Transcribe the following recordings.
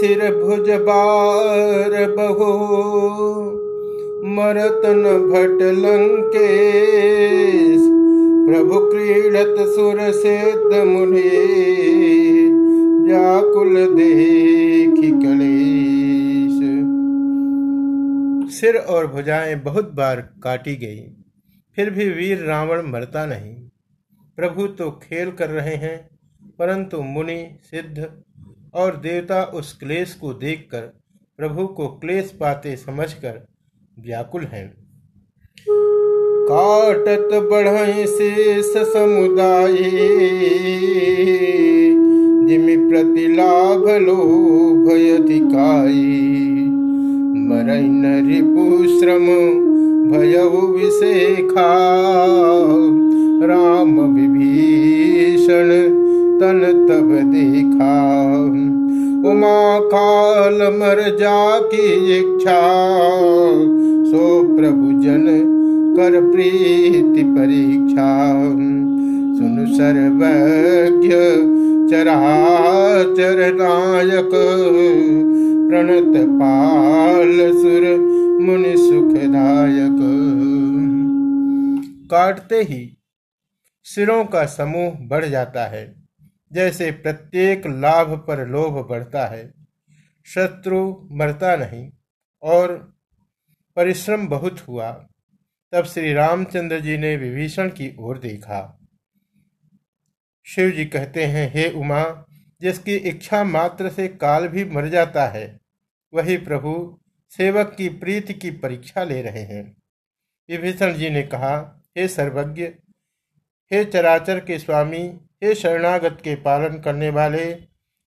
सिर भुज बार बहो, मरतन भट लंकेश प्रभु क्रीडत सुर सिद्ध मुनि, व्याकुल देखी कलेश। सिर और भुजाएँ बहुत बार काटी गई, फिर भी वीर रावण मरता नहीं। प्रभु तो खेल कर रहे हैं, परंतु मुनि सिद्ध और देवता उस क्लेश को देखकर प्रभु को क्लेश पाते समझकर व्याकुल हैं। काटत बढ़े शेष समुदाय, जिमि प्रतिलाभ लोभ अधिकाई मरई न रिपु श्रम भयउ विशेखा, राम विभीषण तन तब देखा। उमा काल मर जा की इच्छा। सो प्रभु जन कर प्रीति परीक्षा। सुन सर्वज्ञ चराचर नायक। प्रणत पाल सुर मुनि सुखदायक। काटते ही सिरों का समूह बढ़ जाता है। जैसे प्रत्येक लाभ पर लोभ बढ़ता है, शत्रु मरता नहीं और परिश्रम बहुत हुआ, तब श्री रामचंद्र जी ने विभीषण की ओर देखा। शिव जी कहते हैं, हे उमा, जिसकी इच्छा मात्र से काल भी मर जाता है, वही प्रभु सेवक की प्रीति की परीक्षा ले रहे हैं। विभीषण जी ने कहा, हे सर्वज्ञ, हे चराचर के स्वामी हे शरणागत के पालन करने वाले,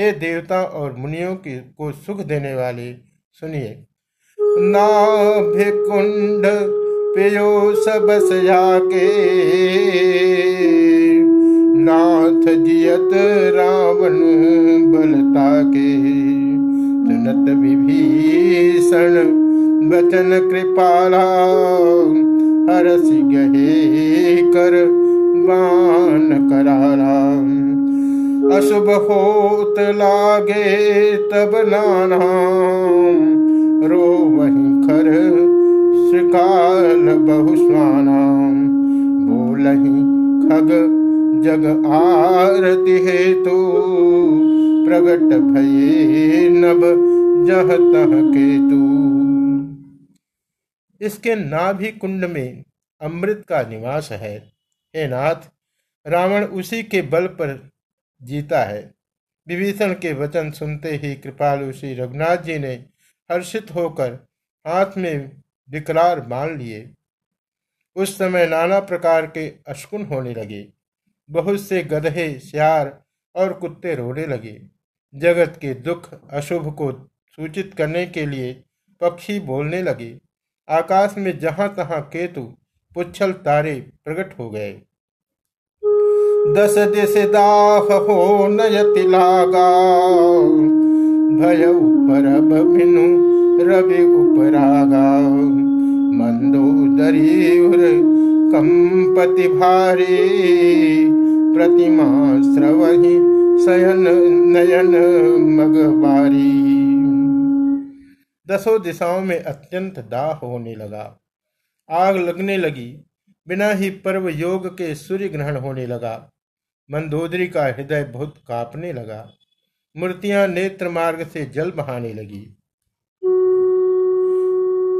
हे देवता और मुनियों की, को सुख देने वाले, सुनिए। नाभि कुंड पियो सबस के नाथ जियत रावण बलता के सुनत विभीषण बचन कृपाला, हरस गहे कर बान करारा अशुभ होत लागे तब नाना रो वही खर श्रीकाल बहुस्वाना बोलही खग जग आरती हेतु। प्रगट भये नभ जह तह के केतु। इसके नाभि कुंड में अमृत का निवास है। हे नाथ, रावण उसी के बल पर जीता है। विभीषण के वचन सुनते ही कृपालु श्री रघुनाथ जी ने हर्षित होकर हाथ में विकरार मान लिए। उस समय नाना प्रकार के अशकुन होने लगे। बहुत से गधे, सियार और कुत्ते रोने लगे। जगत के दुख, अशुभ को सूचित करने के लिए पक्षी बोलने लगे। आकाश में जहाँ तहां केतु पुच्छल तारे प्रकट हो गए। दस दिश दाह हो नयति लागा। भय ऊपर बिनु रवि उपरागा। मंदोदरी कंपति भारी। प्रतिमा स्रवही शयन नयन मगबारी दसों दिशाओं में अत्यंत दाह होने लगा। आग लगने लगी। बिना ही पर्व योग के सूर्य ग्रहण होने लगा। मंदोदरी का हृदय बहुत कांपने लगा। मूर्तियाँ नेत्र मार्ग से जल बहाने लगी।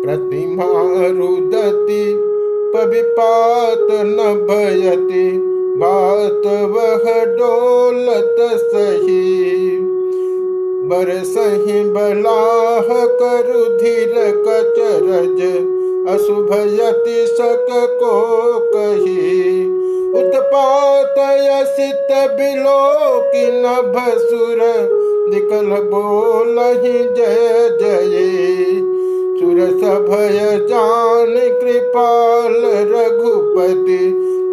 प्रतिमा रुदति, पविपात न भयति, बात वह डोलत सही। बरसहि बलाह करु धीर कचरज अशुभयति सक को कही उत्पात यसित बिलो की नभसुर निकल बोलहि जय जय। सुर सभय जान कृपाल रघुपति,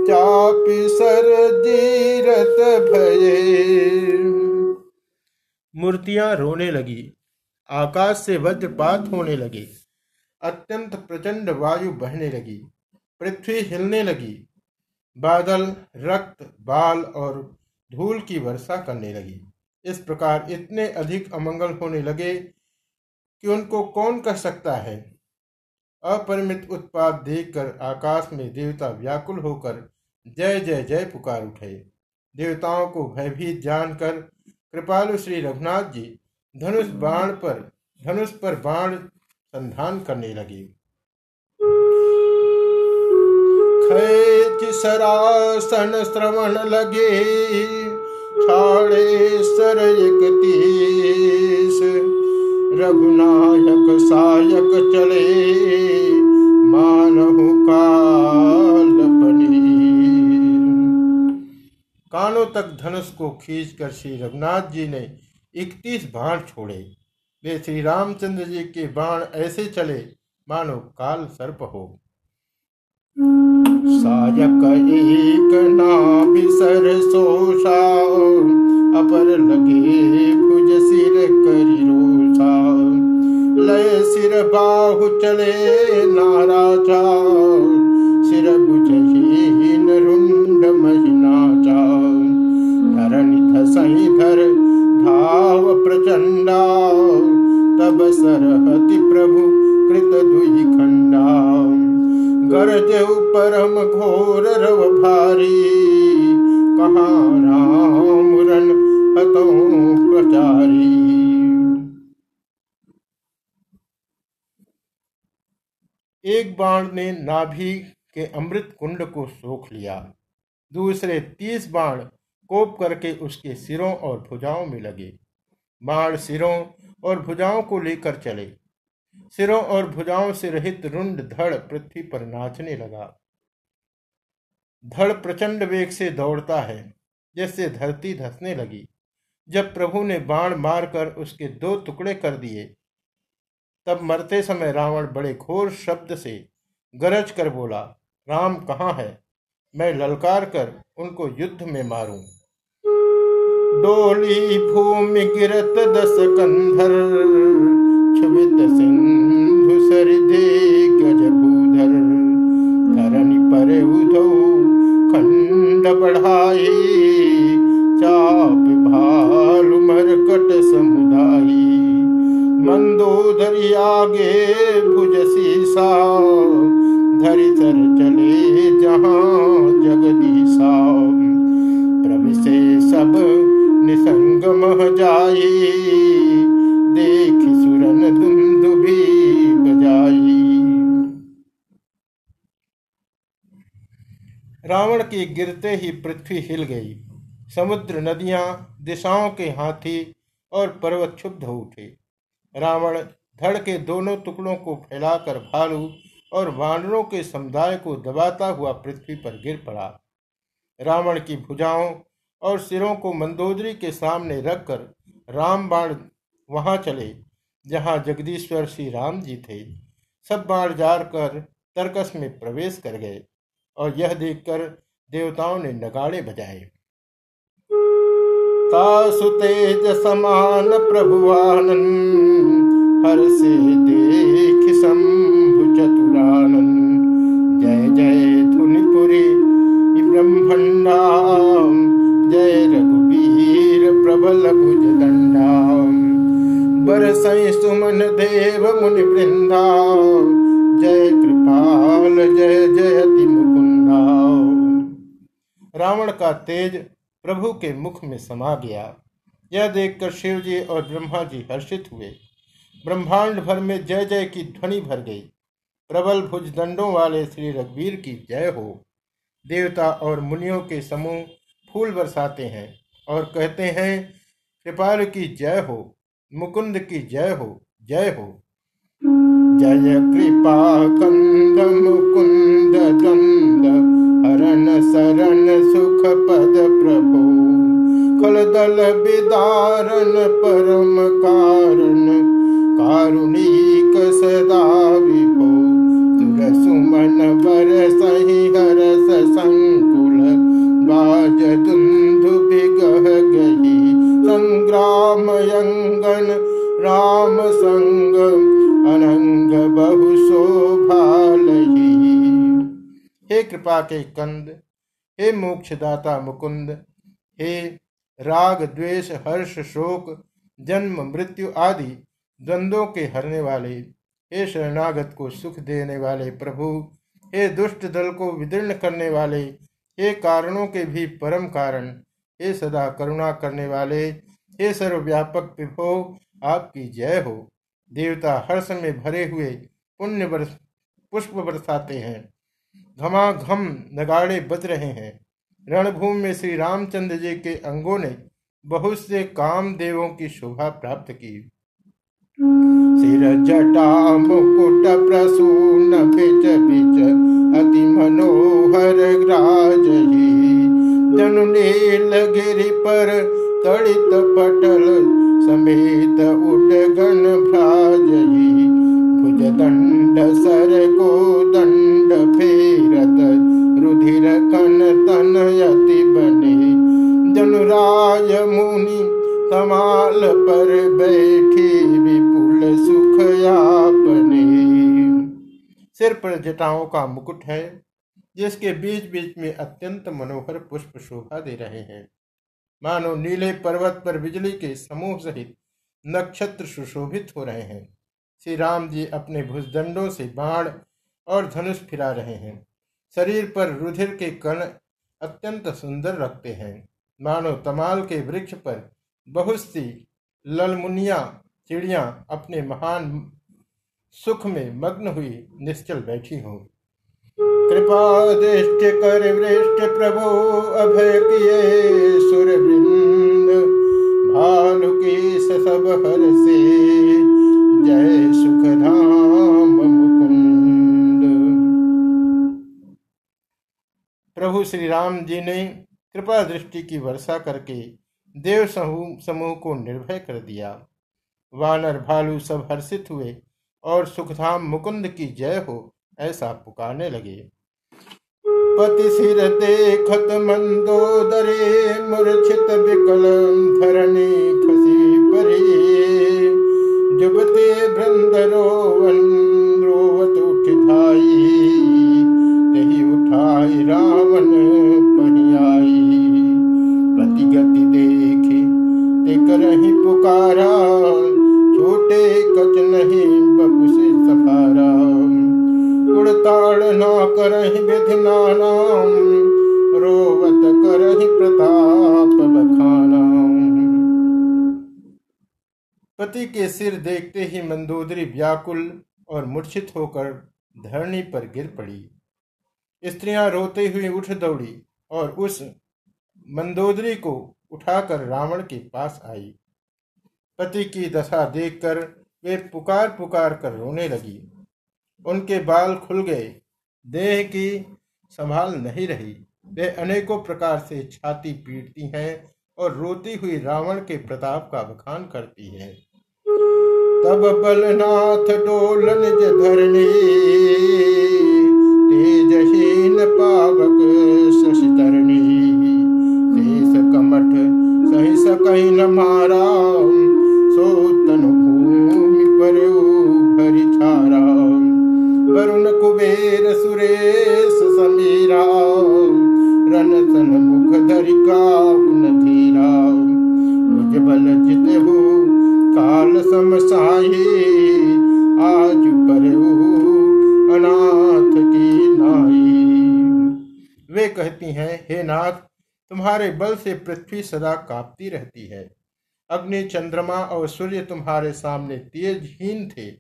चापि सर जीरत भये। मूर्तियाँ रोने लगी, आकाश से वज्रपात होने लगे। अत्यंत प्रचंड वायु बहने लगी, पृथ्वी हिलने लगी, बादल, रक्त, बाल और धूल की वर्षा करने लगी। इस प्रकार इतने अधिक अमंगल होने लगे कि उनको कौन कर सकता है? अपरिमित उत्पाद देखकर आकाश में देवता व्याकुल होकर जय जय जय पुकार उठे। देवताओं को भयभीत जानकर कृपालु श्री रघुनाथ जी, धनुष बाण पर, धनुष पर बाण संधान करने लगी। सरासन श्रवण लगे छाड़े सर रघुनायक सायक चले, मानहु काल कानों तक धनुष को खींचकर श्री रघुनाथ जी ने इकतीस बाण छोड़े। वे श्री रामचंद्र जी के बाण ऐसे चले, मानो काल सर्प हो। सायक एक नाभिसर सोषा अपर लगे कुछ सिर करी रोषा लय सिर बाहु चले एक बाण ने नाभि के अमृत कुंड को सोख लिया। दूसरे तीस बाण कोप करके उसके सिरों और भुजाओं में लगे। बाण सिरों और भुजाओं को लेकर चले। सिरों और भुजाओं से रहित रुंड धड़ पृथ्वी पर नाचने लगा। धड़ प्रचंड वेग से दौड़ता है जैसे धरती धसने लगी। जब प्रभु ने बाण मारकर उसके दो टुकड़े कर दिए तब मरते समय रावण बड़े घोर शब्द से गरज कर बोला, राम कहाँ है? मैं ललकार कर उनको युद्ध में मारूं। डोली भूमि गिरत दस कंधर छुबित सिंधु पर उधो खंड बढ़ाई चाप भालु मरकट समुदायी। मंदोदरी आगे भुज सीसा धरि सर चले जहाँ जगदीसा। प्रभु से सब निसंग मह जाई देख सुरन दुंदुभी बजाई रावण के गिरते ही पृथ्वी हिल गई। समुद्र नदियाँ, दिशाओं के हाथी और पर्वत क्षुब्ध हो उठे। रावण धड़ के दोनों टुकड़ों को फैलाकर भालू और वानरों के समुदाय को दबाता हुआ पृथ्वी पर गिर पड़ा। रावण की भुजाओं और सिरों को मंदोदरी के सामने रखकर राम बाण वहाँ चले, जहाँ जगदीश्वर श्री राम जी थे। सब बाण जार कर तर्कस में प्रवेश कर गए और यह देखकर देवताओं ने नगाड़े बजाए। तासु तेज समान प्रभुआनन हर से देख शंभु चतुरानन जय जय धुनिपुरी ब्रह्मंडा जय रघुवीर प्रबल भुज दंडा बरसई सुमन देव मुनि वृंदा जय कृपाल, जय जयति मुकुंदा रावण का तेज प्रभु के मुख में समा गया। यह देखकर शिव जी और ब्रह्मा जी हर्षित हुए। ब्रह्मांड भर में जय जय की ध्वनि भर गई। प्रबल भुज दंडों वाले श्री रघुवीर की जय हो। देवता और मुनियों के समूह फूल बरसाते हैं और कहते हैं, कृपाल की जय हो, मुकुंद की जय हो जय हो। जय कृपा दल विदारण, परम कारण। कारुणिक सदा विभो। तुर सुमन बर सही हरस संकुल बाज दुंदु बिगह गही। संग्राम यंगन, राम संग। अनंग बहु हे कृपा के कंद, हे मोक्षदाता मुकुंद, हे राग, द्वेष, हर्ष, शोक, जन्म, मृत्यु आदि द्वंद्वों के हरने वाले, हे शरणागत को सुख देने वाले प्रभु, हे दुष्ट दल को विदीर्ण करने वाले, हे कारणों के भी परम कारण, हे सदा करुणा करने वाले, हे सर्वव्यापक विभो, आपकी जय हो। देवता हर्ष में भरे हुए पुण्य पुष्प बरसाते हैं। घमाघम नगाड़े बज रहे हैं। रणभूमि में श्री रामचंद्र जी के अंगों ने बहुत से काम देवों की शोभा प्राप्त की। सिर जटा मुकुट प्रसून बिच बिच अति मनोहर ग्राज नील गिरि पर तड़ित पटल समेत उडगन भ्राजही भुज दंड सर को दंड फेरत रुधिर कन यति बने। जनुराज मुनि तमाल पर बैठी विपुल सुख आपने सिर पर जटाओं का मुकुट है, जिसके बीच बीच में अत्यंत मनोहर पुष्प शोभा दे रहे हैं। मानो नीले पर्वत पर बिजली के समूह सहित नक्षत्र सुशोभित हो रहे हैं। श्री राम जी अपने भुजदंडों से बाण और धनुष फिरा रहे हैं। शरीर पर रुधिर के कण अत्यंत सुंदर रखते हैं। मानो तमाल के वृक्ष पर बहुत सी ललमुनिया चिड़िया अपने महान सुख में मग्न हुई निश्चल बैठी हो। कृपा दृष्टि कर वृष्ट प्रभु, अभय किए सुर वृंद भालु की सब हर से। जय सुख प्रभु श्री राम जी ने कृपा दृष्टि की वर्षा करके देव समूह समूह को निर्भय कर दिया। वानर भालू सब हर्षित हुए और सुखधाम मुकुंद की जय हो ऐसा पुकारने लगे। पति सिर देखत मंदोदरे, मूर्छित विकल धरणी खसी परे। जुबते वृंद पुकारा, छोटे कच नहीं बबू से सफारा उड़ताड़ ना करही विधि रोवत करही प्रताप बखाना। पति के सिर देखते ही मंदोदरी व्याकुल और मूर्छित होकर धरणी पर गिर पड़ी। स्त्रियाँ रोते हुए उठ दौड़ी और उस मंदोदरी को उठाकर रावण के पास आई। पति की दशा देखकर वे पुकार पुकार कर रोने लगी। उनके बाल खुल गए। देह की संभाल नहीं रही। वे अनेकों प्रकार से छाती पीटती हैं और रोती हुई रावण के प्रताप का बखान करती है। तब बलनाथ डोलन धरणी, तेजहीन पावक शशि कमठ सही सकही न मारा सो तनु भूमि पर वरुण कुबेर सुरेश समीरा। रन मुख धरि काहुन धीरा हो काल समसाही आज पर अनाथ की नाई। वे कहती हैं, हे नाथ, तुम्हारे बल से पृथ्वी सदा कांपती रहती है। अग्नि, चंद्रमा और सूर्य तुम्हारे सामने तेजहीन थे।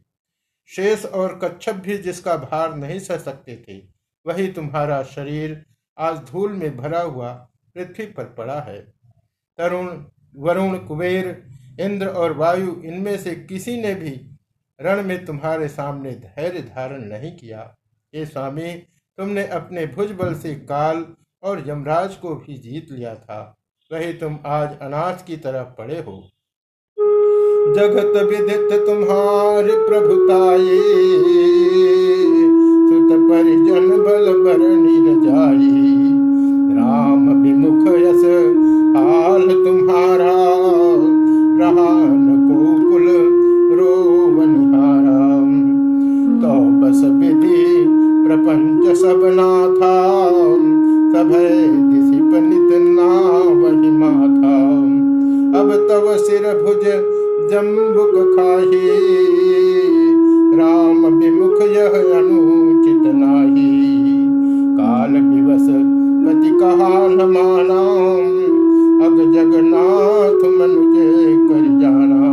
शेष और कच्छप भी जिसका भार नहीं सह सकते थे, वही तुम्हारा शरीर आज धूल में भरा हुआ पृथ्वी पर पड़ा है। तरुण, वरुण, कुबेर, इंद्र और वायु, इनमें से किसी ने भी रण में तुम्हारे सामने धैर्य धारण नहीं किया। ये स्वामी, तुमने अपने भुजबल से काल और यमराज को भी जीत लिया था। वही तुम आज अनाथ की तरह पड़े हो। जगत विदित तुम्हारी प्रभुताए सुत परिजन बल बरणी रजाई राम विमुख यस, हाल तुम्हारा। रहा न कोकुल रोवनिहारा तो बस विधि प्रपंच सब नाथा। सभय अब तब सिर भुज जम्बुक खाही। राम विमुख यह अनुचित नाही। काल विवस पति कहा न माना अब जगन्नाथ मनुज कर जाना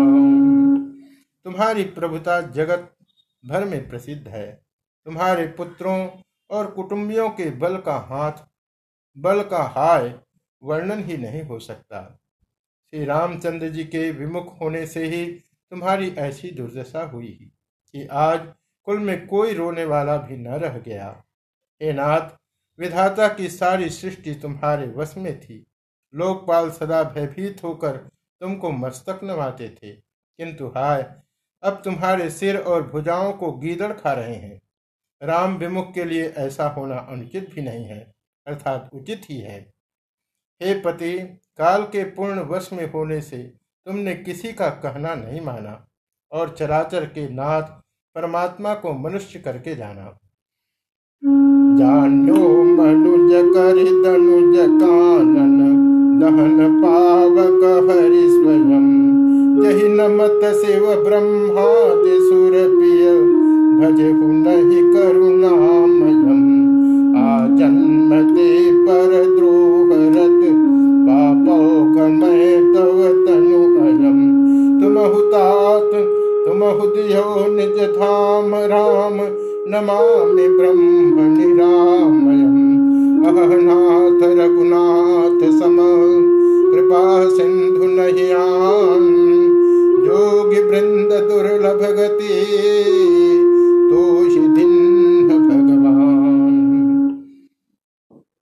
तुम्हारी प्रभुता जगत भर में प्रसिद्ध है। तुम्हारे पुत्रों और कुटुंबियों के बल का हाथ, बल का हाय वर्णन ही नहीं हो सकता। श्री रामचंद्र जी के विमुख होने से ही तुम्हारी ऐसी दुर्दशा हुई कि आज कुल में कोई रोने वाला भी न रह गया। हे नाथ, विधाता की सारी सृष्टि तुम्हारे वश में थी। लोकपाल सदा भयभीत होकर तुमको मस्तक नवाते थे। किंतु हाय, अब तुम्हारे सिर और भुजाओं को गीदड़ खा रहे हैं। राम विमुख के लिए ऐसा होना अनुचित भी नहीं है, अर्थात उचित ही है। हे पति, काल के पूर्ण वश में होने से तुमने किसी का कहना नहीं माना और चराचर के नाथ परमात्मा को मनुष्य करके जाना। जानो मनुज कर दनुज कानन दहन पावक हरि स्वयं। जहि नमत शिव सुर प्रिय भजहु नहीं करुणामयम पर द्रोहरत पापोकमय तव तनु अयम तुम हुतात तुम हुदियो निज धाम राम, नमामि ब्रह्म निरामयम अहनाथ रघुनाथ सम, कृपा सिंधु नहियान। जोगी वृंद दुर्लभ गति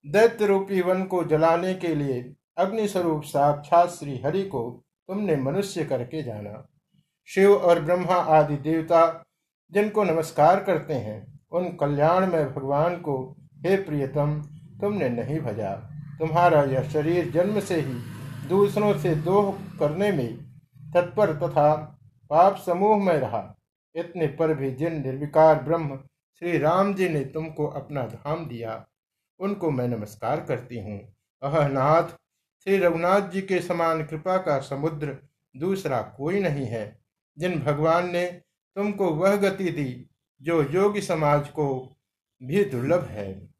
दैत्य रूपी वन को जलाने के लिए अग्नि स्वरूप साक्षात श्री हरि को तुमने मनुष्य करके जाना। शिव और ब्रह्मा आदि देवता जिनको नमस्कार करते हैं, उन कल्याण में भगवान को, हे प्रियतम, तुमने नहीं भजा। तुम्हारा यह शरीर जन्म से ही दूसरों से दोह करने में तत्पर तथा पाप समूह में रहा। इतने पर भी जिन निर्विकार ब्रह्म श्री राम जी ने तुमको अपना धाम दिया, उनको मैं नमस्कार करती हूँ। अह नाथ श्री रघुनाथ जी के समान कृपा का समुद्र दूसरा कोई नहीं है। जिन भगवान ने तुमको वह गति दी, जो योगी समाज को भी दुर्लभ है।